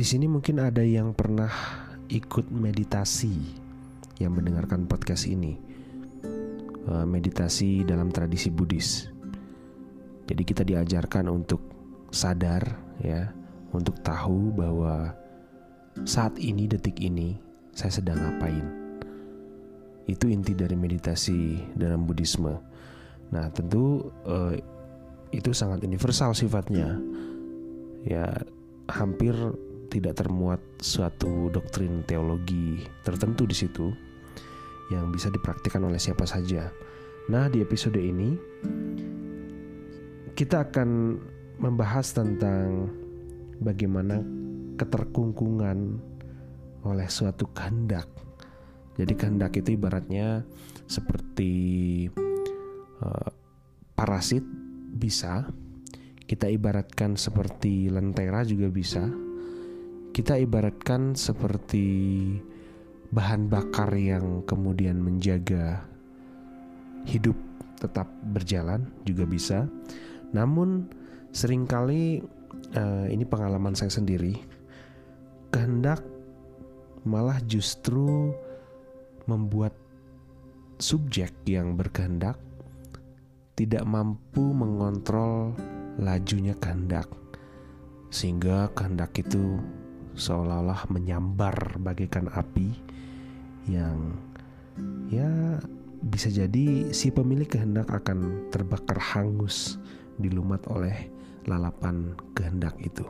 di sini mungkin ada yang pernah ikut meditasi yang mendengarkan podcast ini. Eh, meditasi dalam tradisi Buddhis. Jadi kita diajarkan untuk sadar ya, untuk tahu bahwa saat ini detik ini saya sedang ngapain. Itu inti dari meditasi dalam Buddhisme. Nah, tentu eh, itu sangat universal sifatnya. Ya, hampir tidak termuat suatu doktrin teologi tertentu di situ yang bisa dipraktikkan oleh siapa saja. Nah, di episode ini kita akan membahas tentang bagaimana keterkungkungan oleh suatu kehendak. Jadi kehendak itu ibaratnya seperti uh, parasit bisa, kita ibaratkan seperti lentera juga bisa, kita ibaratkan seperti bahan bakar yang kemudian menjaga hidup tetap berjalan juga bisa. Namun sering kali uh, ini pengalaman saya sendiri, kehendak malah justru membuat subjek yang berkehendak tidak mampu mengontrol lajunya kehendak sehingga kehendak itu seolah-olah menyambar bagaikan api yang ya bisa jadi si pemilik kehendak akan terbakar hangus dilumat oleh lalapan kehendak itu.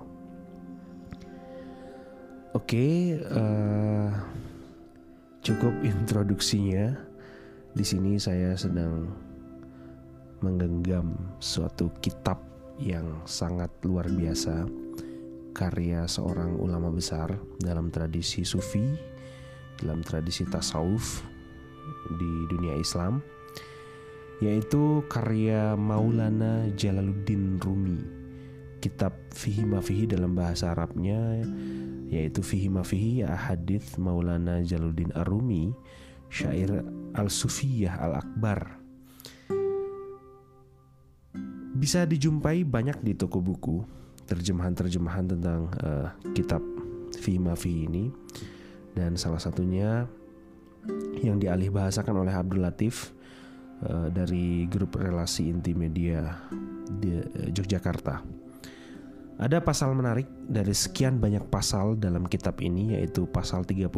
Oke, uh, cukup introduksinya. Di sini saya sedang menggenggam suatu kitab yang sangat luar biasa karya seorang ulama besar dalam tradisi sufi, dalam tradisi tasawuf di dunia Islam, yaitu karya Maulana Jalaluddin Rumi. Kitab Fihi Mafihi dalam bahasa Arabnya yaitu Fihi Mafihi ya Hadith Maulana Jalaluddin Arumi, syair Al-Sufiyah Al-Akbar. Bisa dijumpai banyak di toko buku terjemahan-terjemahan tentang uh, kitab Fi ini dan salah satunya yang dialih bahasakan oleh Abdul Latif uh, dari grup relasi inti media di uh, Yogyakarta. Ada pasal menarik dari sekian banyak pasal dalam kitab ini yaitu pasal 31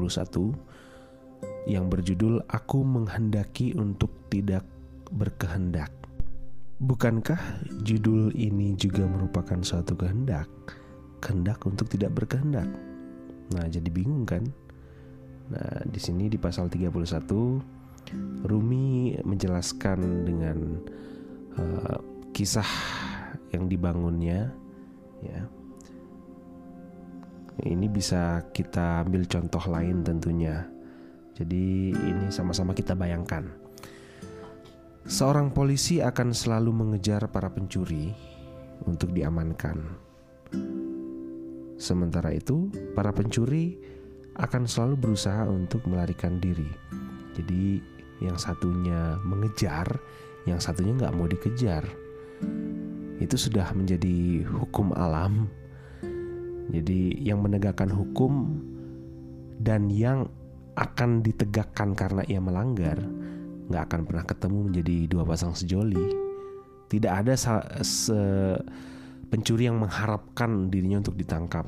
yang berjudul Aku menghendaki untuk tidak berkehendak. Bukankah judul ini juga merupakan suatu kehendak? Kehendak untuk tidak berkehendak. Nah, jadi bingung kan? Nah, di sini di pasal 31 Rumi menjelaskan dengan uh, kisah yang dibangunnya ya. Ini bisa kita ambil contoh lain tentunya. Jadi ini sama-sama kita bayangkan Seorang polisi akan selalu mengejar para pencuri untuk diamankan. Sementara itu, para pencuri akan selalu berusaha untuk melarikan diri. Jadi, yang satunya mengejar, yang satunya nggak mau dikejar. Itu sudah menjadi hukum alam. Jadi, yang menegakkan hukum dan yang akan ditegakkan karena ia melanggar nggak akan pernah ketemu menjadi dua pasang sejoli. Tidak ada se pencuri yang mengharapkan dirinya untuk ditangkap.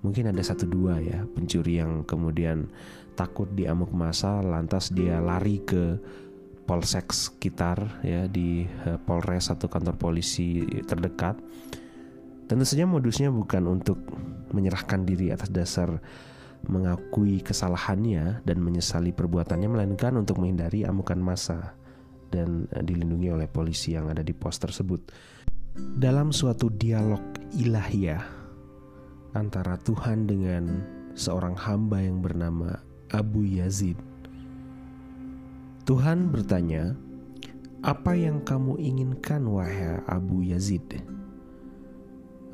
Mungkin ada satu dua ya pencuri yang kemudian takut diamuk masa lantas dia lari ke polsek sekitar ya di uh, polres atau kantor polisi terdekat. Tentu saja modusnya bukan untuk menyerahkan diri atas dasar mengakui kesalahannya dan menyesali perbuatannya melainkan untuk menghindari amukan massa dan eh, dilindungi oleh polisi yang ada di pos tersebut. Dalam suatu dialog ilahiyah antara Tuhan dengan seorang hamba yang bernama Abu Yazid. Tuhan bertanya, "Apa yang kamu inginkan wahai Abu Yazid?"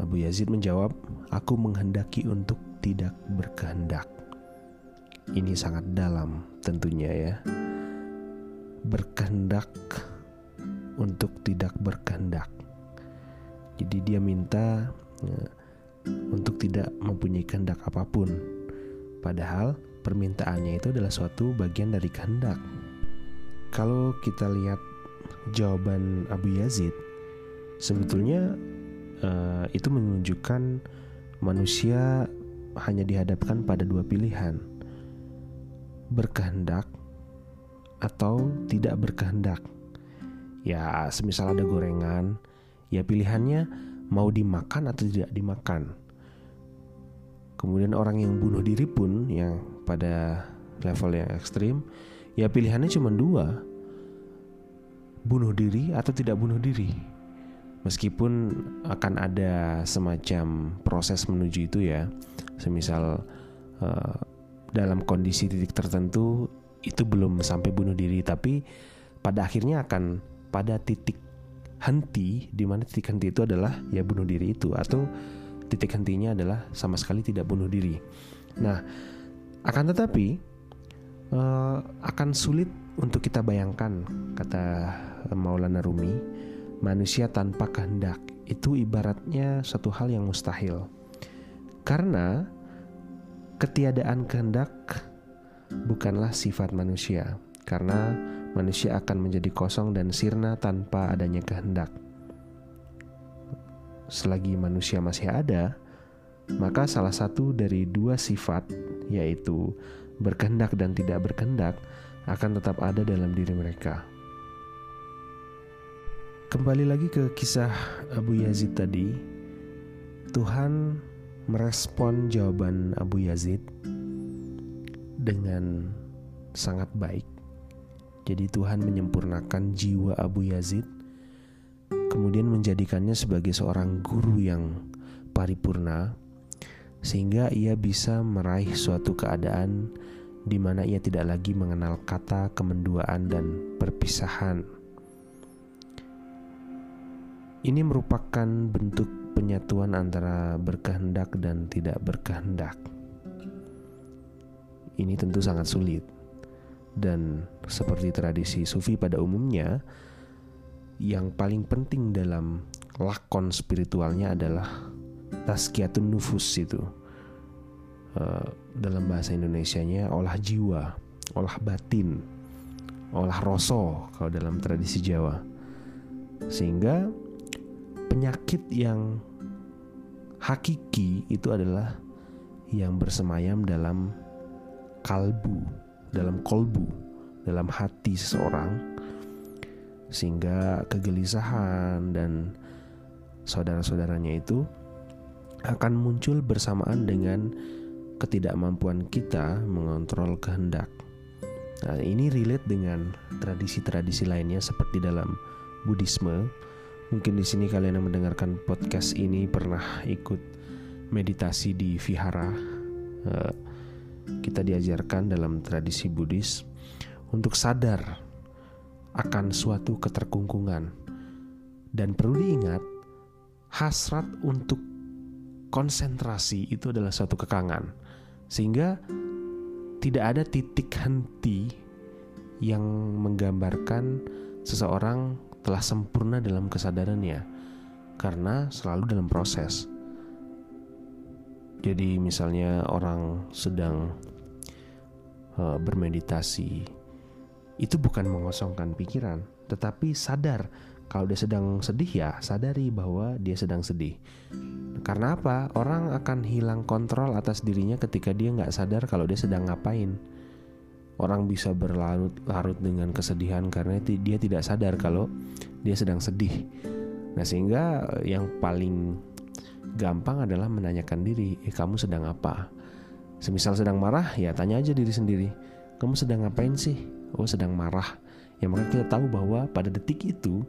Abu Yazid menjawab, "Aku menghendaki untuk tidak berkehendak. Ini sangat dalam tentunya ya. Berkehendak untuk tidak berkehendak. Jadi dia minta ya, untuk tidak mempunyai kehendak apa pun. Padahal permintaannya itu adalah suatu bagian dari kehendak. Kalau kita lihat jawaban Abu Yazid, sebetulnya uh, itu menunjukkan manusia hanya dihadapkan pada dua pilihan: berkehendak atau tidak berkehendak. Ya, semisal ada gorengan, ya pilihannya mau dimakan atau tidak dimakan. Kemudian orang yang bunuh diri pun yang pada level yang ekstrim, ya pilihannya cuma dua. Bunuh diri atau tidak bunuh diri. Meskipun akan ada semacam proses menuju itu ya. Semisal uh, dalam kondisi titik tertentu itu belum sampai bunuh diri tapi pada akhirnya akan pada titik henti di mana titik henti itu adalah ya bunuh diri itu atau titik hentinya adalah sama sekali tidak bunuh diri. Nah, akan tetapi uh, akan sulit untuk kita bayangkan kata Maulana Rumi, manusia tanpa kehendak itu ibaratnya satu hal yang mustahil. Karena ketiadaan kehendak bukanlah sifat manusia karena manusia akan menjadi kosong dan sirna tanpa adanya kehendak. Selagi manusia masih ada, maka salah satu dari dua sifat, yaitu berkehendak dan tidak berkehendak, akan tetap ada dalam diri mereka. Kembali lagi ke kisah Abu Yazid tadi, Tuhan merespon jawaban Abu Yazid dengan sangat baik jadi Tuhan menyempurnakan jiwa Abu Yazid kemudian menjadikannya sebagai seorang guru yang paripurna sehingga ia bisa meraih suatu keadaan di mana ia tidak lagi mengenal kata kemenduaan dan perpisahan. Ini merupakan bentuk penyatuan antara berkehendak dan tidak berkehendak. Ini tentu sangat sulit dan seperti tradisi sufi pada umumnya, yang paling penting dalam lakon spiritualnya adalah taskiatun nufus itu. Uh, dalam bahasa Indonesianya olah jiwa, olah batin, olah roso kalau dalam tradisi Jawa. Sehingga penyakit yang hakiki itu adalah yang bersemayam dalam kalbu dalam kolbu, dalam hati seseorang, sehingga kegelisahan dan saudara-saudaranya itu akan muncul bersamaan dengan ketidakmampuan kita mengontrol kehendak. Nah, ini relate dengan tradisi-tradisi lainnya seperti dalam Buddhisme. Mungkin di sini kalian yang mendengarkan podcast ini pernah ikut meditasi di vihara. Uh, kita diajarkan dalam tradisi Buddhis untuk sadar akan suatu keterkungkungan dan perlu diingat hasrat untuk konsentrasi itu adalah suatu kekangan sehingga tidak ada titik henti yang menggambarkan seseorang telah sempurna dalam kesadarannya karena selalu dalam proses jadi misalnya orang sedang uh, bermeditasi, itu bukan mengosongkan pikiran, tetapi sadar kalau dia sedang sedih ya sadari bahwa dia sedang sedih. Karena apa? Orang akan hilang kontrol atas dirinya ketika dia nggak sadar kalau dia sedang ngapain. Orang bisa berlarut-larut dengan kesedihan karena dia tidak sadar kalau dia sedang sedih. Nah sehingga yang paling gampang adalah menanyakan diri, eh kamu sedang apa? Semisal sedang marah, ya tanya aja diri sendiri, kamu sedang ngapain sih? Oh sedang marah. Ya maka kita tahu bahwa pada detik itu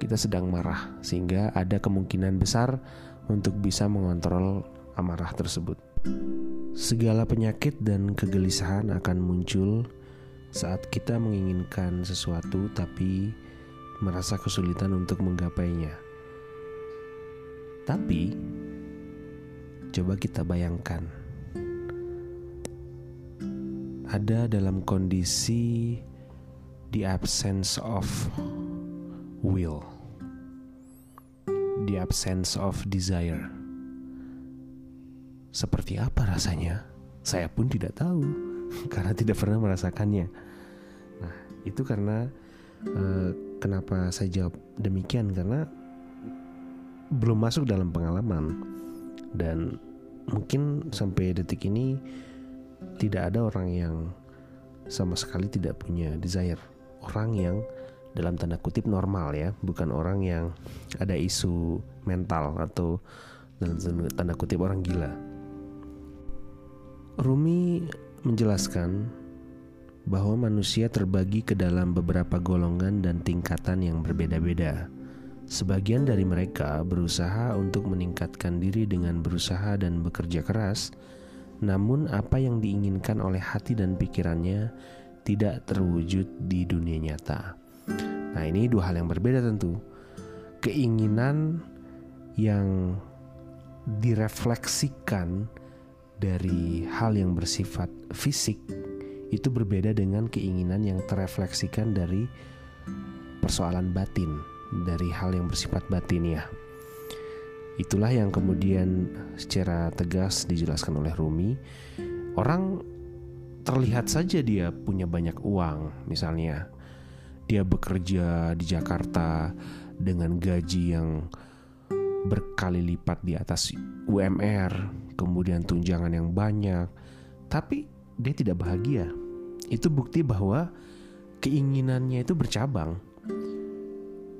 kita sedang marah, sehingga ada kemungkinan besar untuk bisa mengontrol amarah tersebut. Segala penyakit dan kegelisahan akan muncul saat kita menginginkan sesuatu tapi merasa kesulitan untuk menggapainya. Tapi coba kita bayangkan ada dalam kondisi the absence of will, the absence of desire, Seperti apa rasanya? Saya pun tidak tahu karena tidak pernah merasakannya. Nah, itu karena uh, kenapa saya jawab demikian? Karena belum masuk dalam pengalaman. Dan mungkin sampai detik ini tidak ada orang yang sama sekali tidak punya desire. Orang yang dalam tanda kutip normal ya. Bukan orang yang ada isu mental atau dalam tanda kutip orang gila Rumi menjelaskan bahwa manusia terbagi ke dalam beberapa golongan dan tingkatan yang berbeda-beda. Sebagian dari mereka berusaha untuk meningkatkan diri dengan berusaha dan bekerja keras, namun apa yang diinginkan oleh hati dan pikirannya tidak terwujud di dunia nyata. Nah, ini dua hal yang berbeda tentu. Keinginan yang direfleksikan dari hal yang bersifat fisik itu berbeda dengan keinginan yang terefleksikan dari persoalan batin, dari hal yang bersifat batin ya. Itulah yang kemudian secara tegas dijelaskan oleh Rumi. Orang terlihat saja dia punya banyak uang, misalnya dia bekerja di Jakarta dengan gaji yang berkali lipat di atas UMR, kemudian tunjangan yang banyak, tapi dia tidak bahagia. Itu bukti bahwa keinginannya itu bercabang.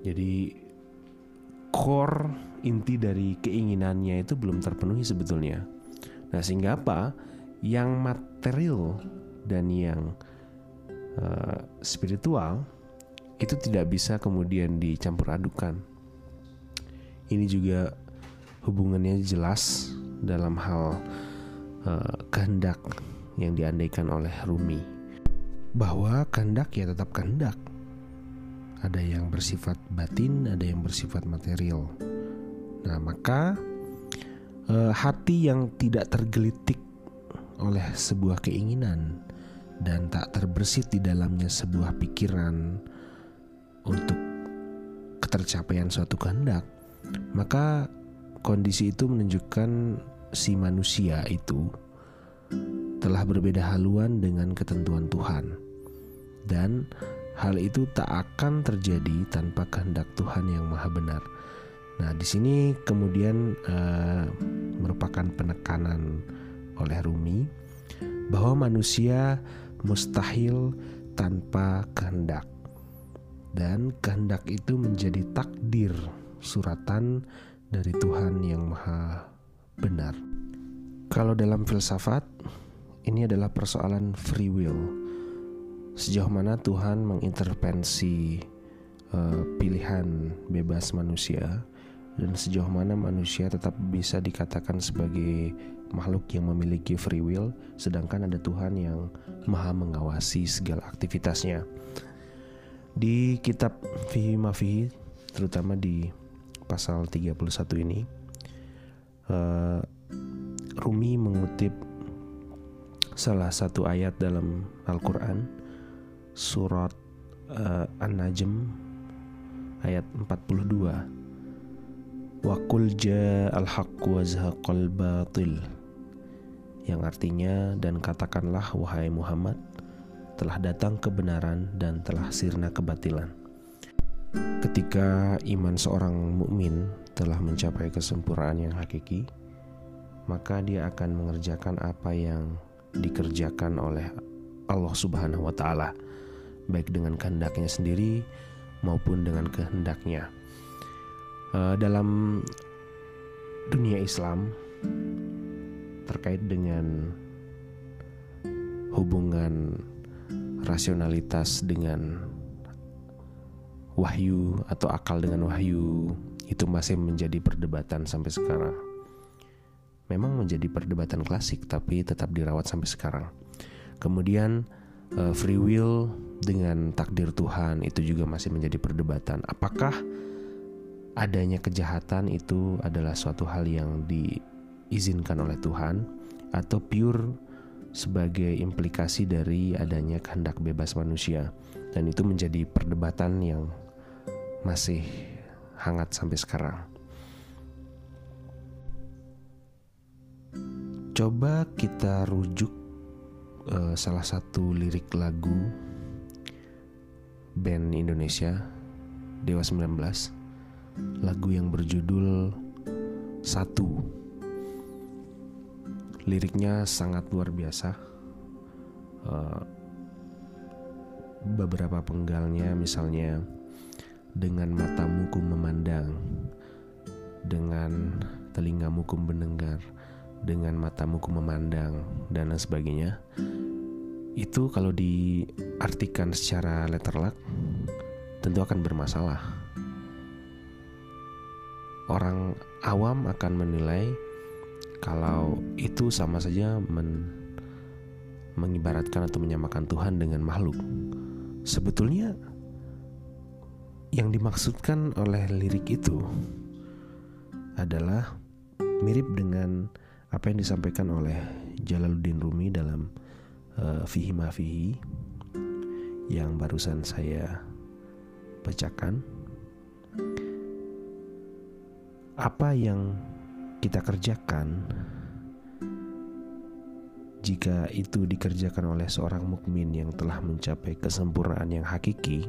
Jadi core inti dari keinginannya itu belum terpenuhi sebetulnya. Nah, sehingga apa? Yang material dan yang uh, spiritual itu tidak bisa kemudian dicampur adukan. Ini juga hubungannya jelas dalam hal uh, kehendak yang diandaikan oleh Rumi bahwa kehendak ya tetap kehendak. Ada yang bersifat batin, ada yang bersifat material. Nah, maka uh, hati yang tidak tergelitik oleh sebuah keinginan dan tak terbersit di dalamnya sebuah pikiran untuk ketercapaian suatu kehendak, maka kondisi itu menunjukkan si manusia itu telah berbeda haluan dengan ketentuan Tuhan. Dan hal itu tak akan terjadi tanpa kehendak Tuhan yang maha benar. Nah, di sini kemudian uh, merupakan penekanan oleh Rumi bahwa manusia mustahil tanpa kehendak dan kehendak itu menjadi takdir suratan dari Tuhan yang Maha Benar. Kalau dalam filsafat, ini adalah persoalan free will. Sejauh mana Tuhan mengintervensi uh, pilihan bebas manusia dan sejauh mana manusia tetap bisa dikatakan sebagai makhluk yang memiliki free will sedangkan ada Tuhan yang maha mengawasi segala aktivitasnya di kitab Fihi Mafihi terutama di pasal 31 ini uh, Rumi mengutip salah satu ayat dalam Al-Qur'an surat uh, An-Najm ayat 42 wa qul ja'al haqq wa batil yang artinya dan katakanlah wahai Muhammad telah datang kebenaran dan telah sirna kebatilan. Ketika iman seorang mukmin telah mencapai kesempurnaan yang hakiki, maka dia akan mengerjakan apa yang dikerjakan oleh Allah Subhanahu wa taala, baik dengan kehendaknya sendiri maupun dengan kehendaknya. Uh, dalam dunia Islam terkait dengan hubungan rasionalitas dengan wahyu atau akal dengan wahyu itu masih menjadi perdebatan sampai sekarang. Memang menjadi perdebatan klasik tapi tetap dirawat sampai sekarang. Kemudian uh, free will dengan takdir Tuhan itu juga masih menjadi perdebatan. Apakah adanya kejahatan itu adalah suatu hal yang diizinkan oleh Tuhan atau pure sebagai implikasi dari adanya kehendak bebas manusia dan itu menjadi perdebatan yang masih hangat sampai sekarang. Coba kita rujuk uh, salah satu lirik lagu band Indonesia Dewa 19 lagu yang berjudul Satu. Liriknya sangat luar biasa. Uh, beberapa penggalnya misalnya dengan matamu ku memandang dengan telingamu ku mendengar dengan matamu ku memandang dan lain sebagainya. Itu kalau diartikan secara letterlock tentu akan bermasalah. Orang awam akan menilai kalau itu sama saja men mengibaratkan atau menyamakan Tuhan dengan makhluk. Sebetulnya yang dimaksudkan oleh lirik itu adalah mirip dengan apa yang disampaikan oleh Jalaluddin Rumi dalam uh, Fihi Mafihi yang barusan saya bacakan. Apa yang kita kerjakan jika itu dikerjakan oleh seorang mukmin yang telah mencapai kesempurnaan yang hakiki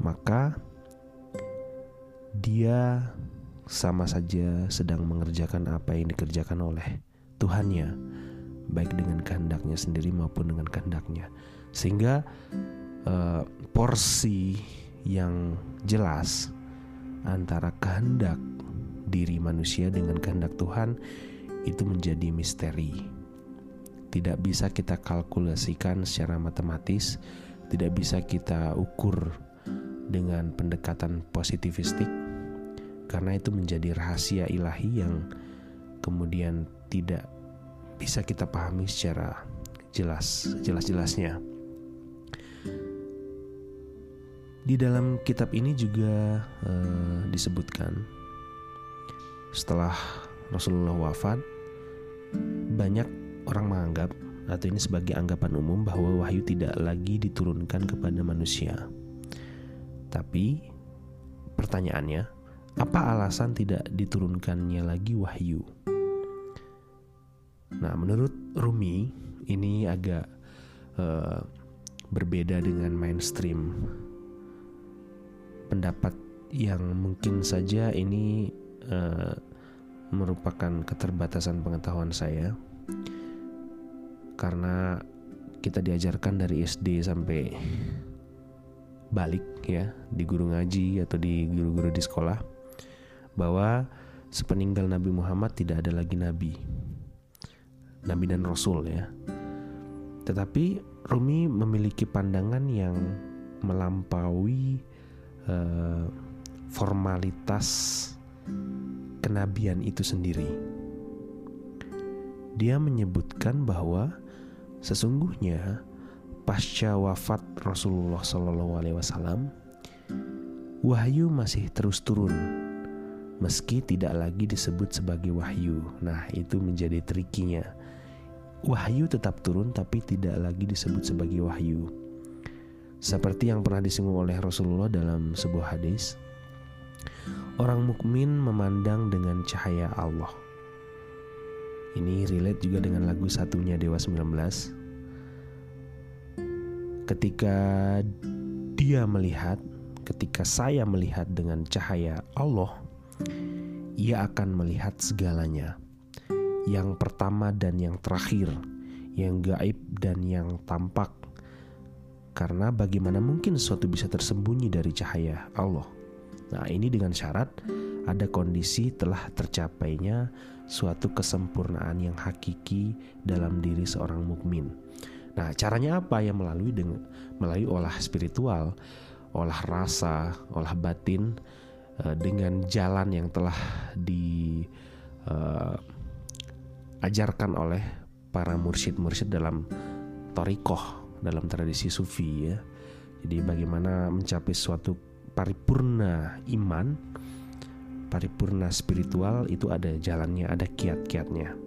maka dia sama saja sedang mengerjakan apa yang dikerjakan oleh Tuhannya baik dengan kehendaknya sendiri maupun dengan kehendaknya. Sehingga uh, porsi yang jelas antara kehendak diri manusia dengan kehendak Tuhan itu menjadi misteri. Tidak bisa kita kalkulasikan secara matematis tidak bisa kita ukur dengan pendekatan positivistik karena itu menjadi rahasia ilahi yang kemudian tidak bisa kita pahami secara jelas jelas-jelasnya. Di dalam kitab ini juga uh, disebutkan setelah Rasulullah wafat banyak orang menganggap atau ini sebagai anggapan umum bahwa wahyu tidak lagi diturunkan kepada manusia. Tapi pertanyaannya, apa alasan tidak diturunkannya lagi wahyu? Nah, menurut Rumi ini agak uh, berbeda dengan mainstream pendapat yang mungkin saja ini uh, merupakan keterbatasan pengetahuan saya karena kita diajarkan dari SD sampai balik ya di guru ngaji atau di guru-guru di sekolah bahwa sepeninggal Nabi Muhammad tidak ada lagi nabi. Nabi dan rasul ya. Tetapi Rumi memiliki pandangan yang melampaui uh, formalitas kenabian itu sendiri. Dia menyebutkan bahwa sesungguhnya pasca wafat Rasulullah SAW, wahyu masih terus turun meski tidak lagi disebut sebagai wahyu. Nah, itu menjadi trikinya. Wahyu tetap turun tapi tidak lagi disebut sebagai wahyu. Seperti yang pernah disinggung oleh Rasulullah dalam sebuah hadis, orang mukmin memandang dengan cahaya Allah. Ini relate juga dengan lagu satunya Dewa 19. Ketika dia melihat, ketika saya melihat dengan cahaya Allah, ia akan melihat segalanya. Yang pertama dan yang terakhir, yang gaib dan yang tampak. Karena bagaimana mungkin sesuatu bisa tersembunyi dari cahaya Allah? Nah, ini dengan syarat ada kondisi telah tercapainya suatu kesempurnaan yang hakiki dalam diri seorang mukmin. Nah, caranya apa? Ya melalui dengan melalui olah spiritual, olah rasa, olah batin Eh, dengan jalan yang telah diajarkan eh, oleh para mursyid-mursyid dalam torikoh dalam tradisi sufi ya. Jadi bagaimana mencapai suatu paripurna iman, paripurna spiritual itu ada jalannya, ada kiat-kiatnya.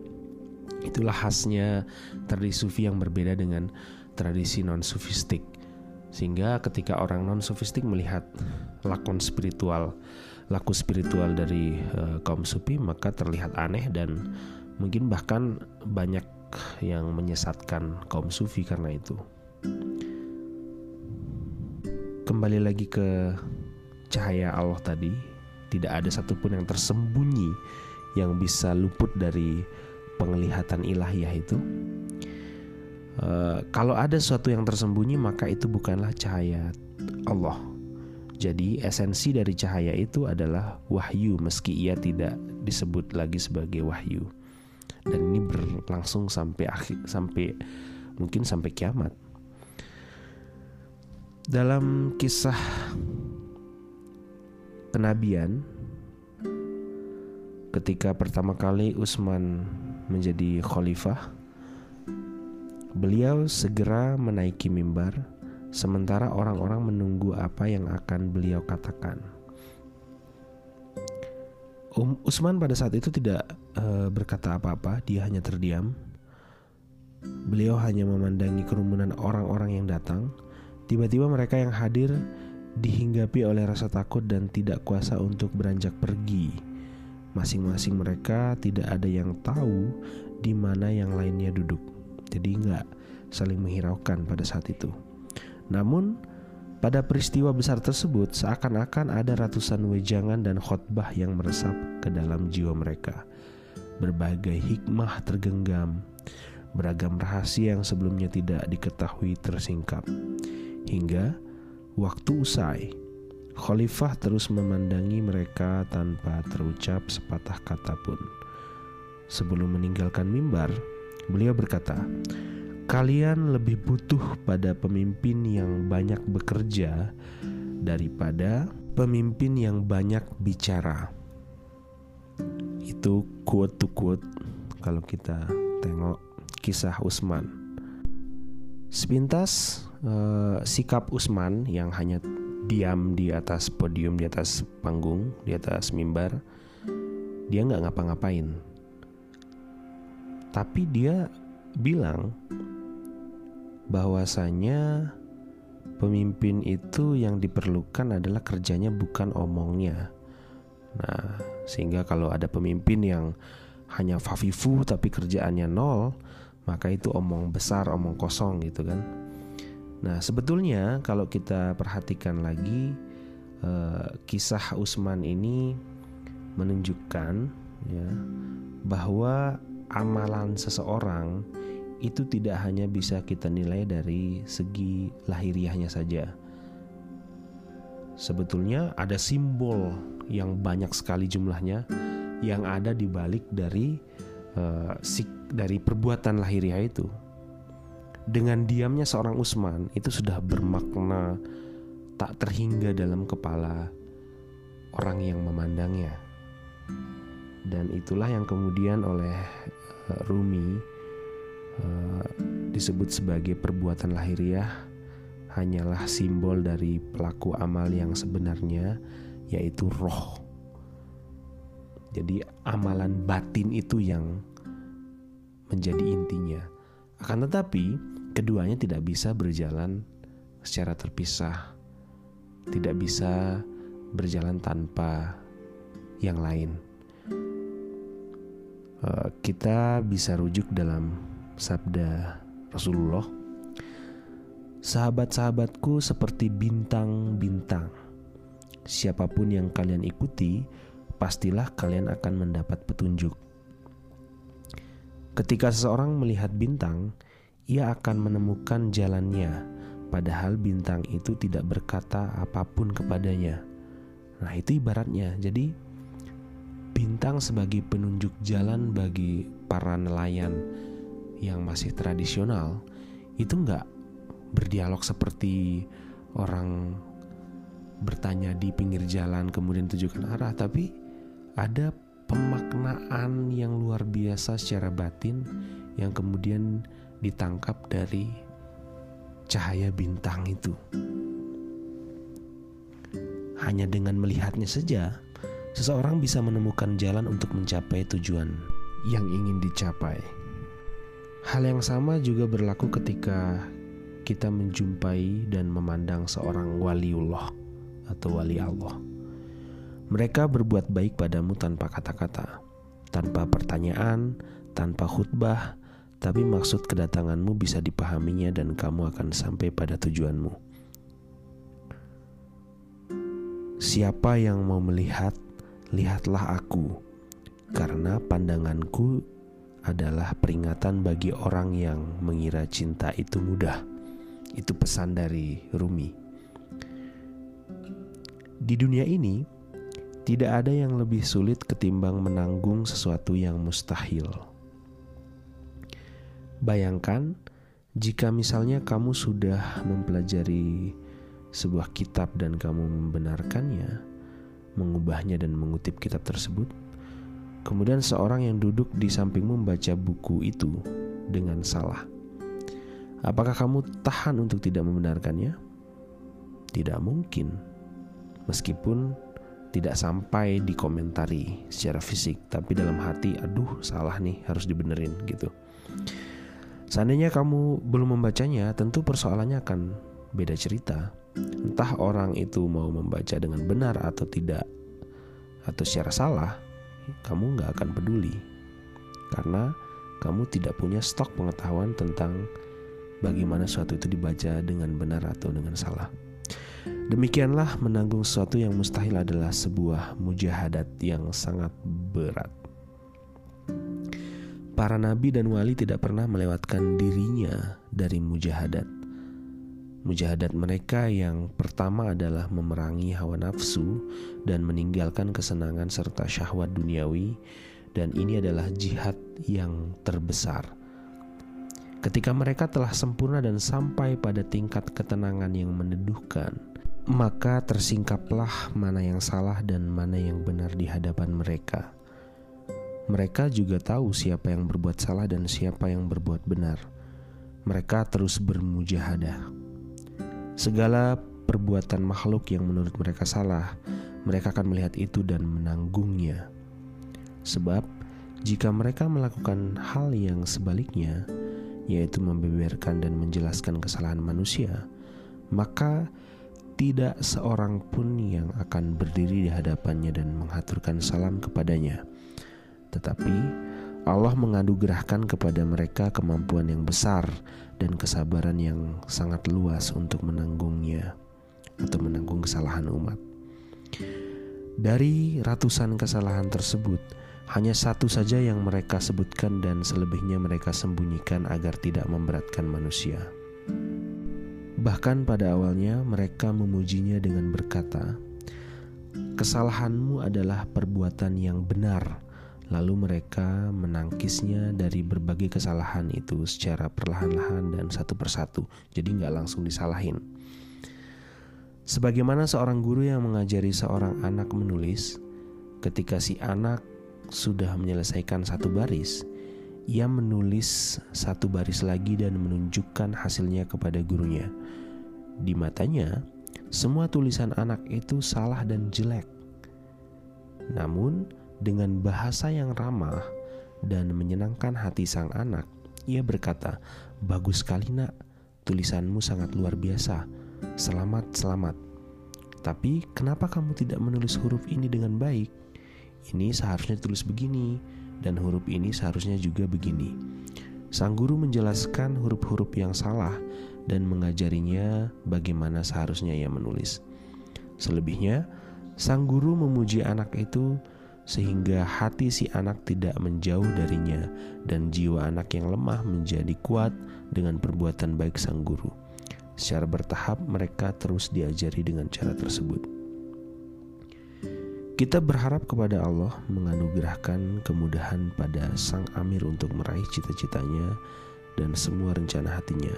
Itulah khasnya tradisi sufi yang berbeda dengan tradisi non sufistik. Sehingga ketika orang non sofistik melihat lakon spiritual, laku spiritual dari uh, kaum sufi maka terlihat aneh dan Mungkin bahkan banyak yang menyesatkan kaum sufi karena itu. Kembali lagi ke cahaya Allah tadi, tidak ada satupun yang tersembunyi yang bisa luput dari penglihatan ilahiyah itu. Uh, kalau ada sesuatu yang tersembunyi, maka itu bukanlah cahaya Allah. Jadi, esensi dari cahaya itu adalah wahyu, meski ia tidak disebut lagi sebagai wahyu dan ini berlangsung sampai akhir sampai mungkin sampai kiamat. Dalam kisah kenabian ketika pertama kali Utsman menjadi khalifah beliau segera menaiki mimbar sementara orang-orang menunggu apa yang akan beliau katakan. Um, Usman pada saat itu tidak uh, berkata apa-apa, dia hanya terdiam. Beliau hanya memandangi kerumunan orang-orang yang datang. Tiba-tiba mereka yang hadir dihinggapi oleh rasa takut dan tidak kuasa untuk beranjak pergi. Masing-masing mereka tidak ada yang tahu di mana yang lainnya duduk. Jadi nggak saling menghiraukan pada saat itu. Namun pada peristiwa besar tersebut, seakan-akan ada ratusan wejangan dan khotbah yang meresap ke dalam jiwa mereka. Berbagai hikmah tergenggam, beragam rahasia yang sebelumnya tidak diketahui tersingkap. Hingga waktu usai, Khalifah terus memandangi mereka tanpa terucap sepatah kata pun. Sebelum meninggalkan mimbar, beliau berkata, Kalian lebih butuh pada pemimpin yang banyak bekerja daripada pemimpin yang banyak bicara. Itu quote to quote kalau kita tengok kisah Usman. Sepintas uh, sikap Usman yang hanya diam di atas podium, di atas panggung, di atas mimbar, dia nggak ngapa-ngapain. Tapi dia bilang bahwasanya pemimpin itu yang diperlukan adalah kerjanya bukan omongnya. Nah, sehingga kalau ada pemimpin yang hanya fafifu tapi kerjaannya nol, maka itu omong besar, omong kosong gitu kan. Nah, sebetulnya kalau kita perhatikan lagi eh, kisah Usman ini menunjukkan ya bahwa amalan seseorang itu tidak hanya bisa kita nilai dari segi lahiriahnya saja. Sebetulnya ada simbol yang banyak sekali jumlahnya yang ada di balik dari uh, dari perbuatan lahiriah itu. Dengan diamnya seorang Usman itu sudah bermakna tak terhingga dalam kepala orang yang memandangnya. Dan itulah yang kemudian oleh uh, Rumi Eh, disebut sebagai perbuatan lahiriah hanyalah simbol dari pelaku amal yang sebenarnya yaitu roh. Jadi amalan batin itu yang menjadi intinya. Akan tetapi keduanya tidak bisa berjalan secara terpisah. Tidak bisa berjalan tanpa yang lain. Eh, kita bisa rujuk dalam sabda Rasulullah Sahabat-sahabatku seperti bintang-bintang Siapa pun yang kalian ikuti Pastilah kalian akan mendapat petunjuk Ketika seseorang melihat bintang Ia akan menemukan jalannya Padahal bintang itu tidak berkata apa pun kepadanya. Nah itu ibaratnya. Jadi bintang sebagai penunjuk jalan bagi para nelayan yang masih tradisional itu nggak berdialog seperti orang bertanya di pinggir jalan kemudian tujukan arah tapi ada pemaknaan yang luar biasa secara batin yang kemudian ditangkap dari cahaya bintang itu. Hanya dengan melihatnya saja, seseorang bisa menemukan jalan untuk mencapai tujuan yang ingin dicapai. Hal yang sama juga berlaku ketika kita menjumpai dan memandang seorang waliullah atau wali Allah. Mereka berbuat baik padamu tanpa kata-kata, tanpa pertanyaan, tanpa khutbah, tapi maksud kedatanganmu bisa dipahaminya dan kamu akan sampai pada tujuanmu. Siapa yang mau melihat, lihatlah aku, karena pandanganku adalah peringatan bagi orang yang mengira cinta itu mudah. Itu pesan dari Rumi. Di dunia ini, tidak ada yang lebih sulit ketimbang menanggung sesuatu yang mustahil. Bayangkan jika misalnya kamu sudah mempelajari sebuah kitab dan kamu membenarkannya, mengubahnya dan mengutip kitab tersebut, kemudian seorang yang duduk di sampingmu membaca buku itu dengan salah. Apakah kamu tahan untuk tidak membenarkannya? Tidak mungkin. Meskipun tidak sampai dikomentari secara fisik, tapi dalam hati, aduh salah nih harus dibenerin gitu. Seandainya kamu belum membacanya, tentu persoalannya akan beda cerita. Entah orang itu mau membaca dengan benar atau tidak, atau secara salah, kamu nggak akan peduli. Karena kamu tidak punya stok pengetahuan tentang bagaimana suatu itu dibaca dengan benar atau dengan salah. Demikianlah menanggung sesuatu yang mustahil adalah sebuah mujahadat yang sangat berat. Para nabi dan wali tidak pernah melewatkan dirinya dari mujahadat. Mujahadat mereka yang pertama adalah memerangi hawa nafsu dan meninggalkan kesenangan serta syahwat duniawi dan ini adalah jihad yang terbesar. Ketika mereka telah sempurna dan sampai pada tingkat ketenangan yang meneduhkan, maka tersingkaplah mana yang salah dan mana yang benar di hadapan mereka. Mereka juga tahu siapa yang berbuat salah dan siapa yang berbuat benar. Mereka terus bermujahadah. Segala perbuatan makhluk yang menurut mereka salah, mereka akan melihat itu dan menanggungnya. Sebab, jika mereka melakukan hal yang sebaliknya, yaitu membeberkan dan menjelaskan kesalahan manusia, maka tidak seorang pun yang akan berdiri di hadapannya dan menghaturkan salam kepadanya tetapi Allah menganugerahkan kepada mereka kemampuan yang besar dan kesabaran yang sangat luas untuk menanggungnya atau menanggung kesalahan umat. Dari ratusan kesalahan tersebut, hanya satu saja yang mereka sebutkan dan selebihnya mereka sembunyikan agar tidak memberatkan manusia. Bahkan pada awalnya mereka memujinya dengan berkata, "Kesalahanmu adalah perbuatan yang benar." Lalu mereka menangkisnya dari berbagai kesalahan itu secara perlahan-lahan dan satu persatu, jadi nggak langsung disalahin. Sebagaimana seorang guru yang mengajari seorang anak menulis, ketika si anak sudah menyelesaikan satu baris, ia menulis satu baris lagi dan menunjukkan hasilnya kepada gurunya. Di matanya, semua tulisan anak itu salah dan jelek. Namun, dengan bahasa yang ramah dan menyenangkan hati sang anak, ia berkata, "Bagus sekali, Nak. Tulisanmu sangat luar biasa. Selamat, selamat. Tapi kenapa kamu tidak menulis huruf ini dengan baik? Ini seharusnya tulis begini, dan huruf ini seharusnya juga begini." Sang guru menjelaskan huruf-huruf yang salah dan mengajarinya bagaimana seharusnya ia menulis. Selebihnya, sang guru memuji anak itu sehingga hati si anak tidak menjauh darinya dan jiwa anak yang lemah menjadi kuat dengan perbuatan baik sang guru. Secara bertahap mereka terus diajari dengan cara tersebut. Kita berharap kepada Allah menganugerahkan kemudahan pada sang Amir untuk meraih cita-citanya dan semua rencana hatinya.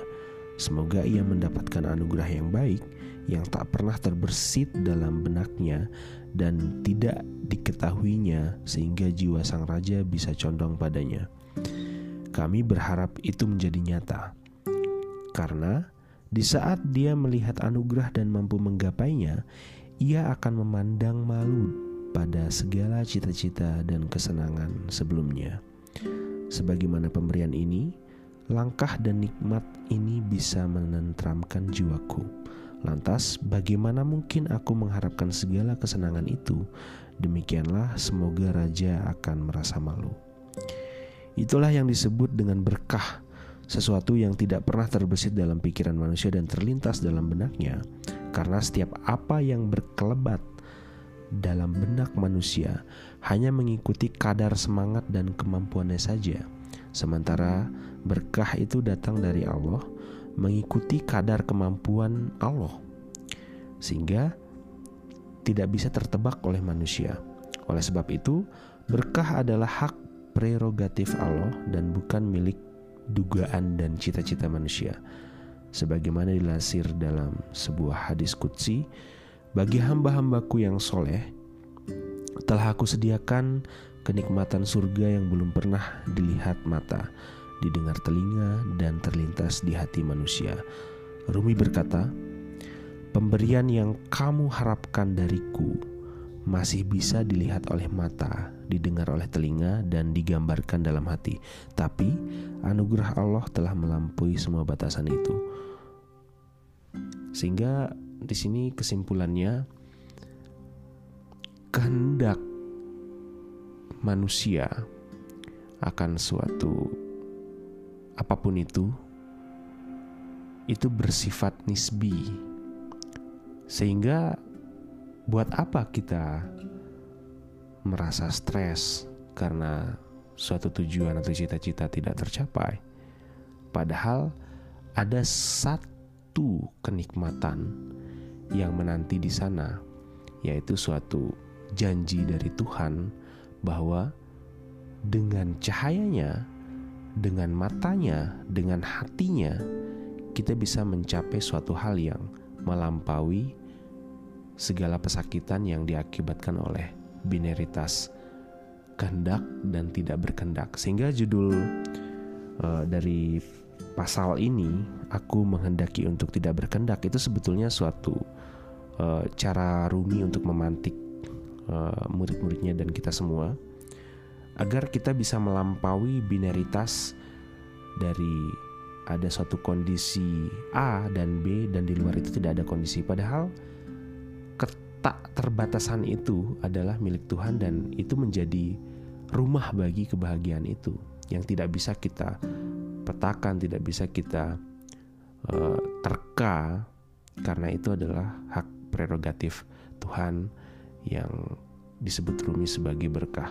Semoga ia mendapatkan anugerah yang baik yang tak pernah terbersit dalam benaknya dan tidak diketahuinya sehingga jiwa sang raja bisa condong padanya. Kami berharap itu menjadi nyata. Karena di saat dia melihat anugerah dan mampu menggapainya, ia akan memandang malu pada segala cita-cita dan kesenangan sebelumnya. Sebagaimana pemberian ini, langkah dan nikmat ini bisa menentramkan jiwaku Lantas, bagaimana mungkin aku mengharapkan segala kesenangan itu? Demikianlah, semoga raja akan merasa malu. Itulah yang disebut dengan berkah, sesuatu yang tidak pernah terbesit dalam pikiran manusia dan terlintas dalam benaknya, karena setiap apa yang berkelebat dalam benak manusia hanya mengikuti kadar semangat dan kemampuannya saja. Sementara berkah itu datang dari Allah, mengikuti kadar kemampuan Allah, sehingga tidak bisa tertebak oleh manusia. Oleh sebab itu, berkah adalah hak prerogatif Allah dan bukan milik dugaan dan cita-cita manusia. Sebagaimana dilansir dalam sebuah hadis kutsi, bagi hamba-hambaku yang soleh, telah aku sediakan kenikmatan surga yang belum pernah dilihat mata, didengar telinga, dan terlintas di hati manusia. Rumi berkata, Pemberian yang kamu harapkan dariku masih bisa dilihat oleh mata, didengar oleh telinga, dan digambarkan dalam hati. Tapi anugerah Allah telah melampaui semua batasan itu. Sehingga di sini kesimpulannya kehendak manusia akan suatu apa pun itu itu bersifat nisbi sehingga buat apa kita merasa stres karena suatu tujuan atau cita-cita tidak tercapai. Padahal ada satu kenikmatan yang menanti di sana, yaitu suatu janji dari Tuhan bahwa dengan cahayanya, dengan matanya, dengan hatinya, kita bisa mencapai suatu hal yang melampaui segala pesakitan yang diakibatkan oleh binaritas kehendak dan tidak berkehendak. Sehingga judul uh, dari pasal ini aku menghendaki untuk tidak berkehendak itu sebetulnya suatu uh, cara Rumi untuk memantik uh, murid-muridnya dan kita semua agar kita bisa melampaui binaritas dari ada suatu kondisi A dan B dan di luar itu tidak ada kondisi padahal tak terbatasan itu adalah milik Tuhan dan itu menjadi rumah bagi kebahagiaan itu yang tidak bisa kita petakan, tidak bisa kita uh, terka karena itu adalah hak prerogatif Tuhan yang disebut Rumi sebagai berkah.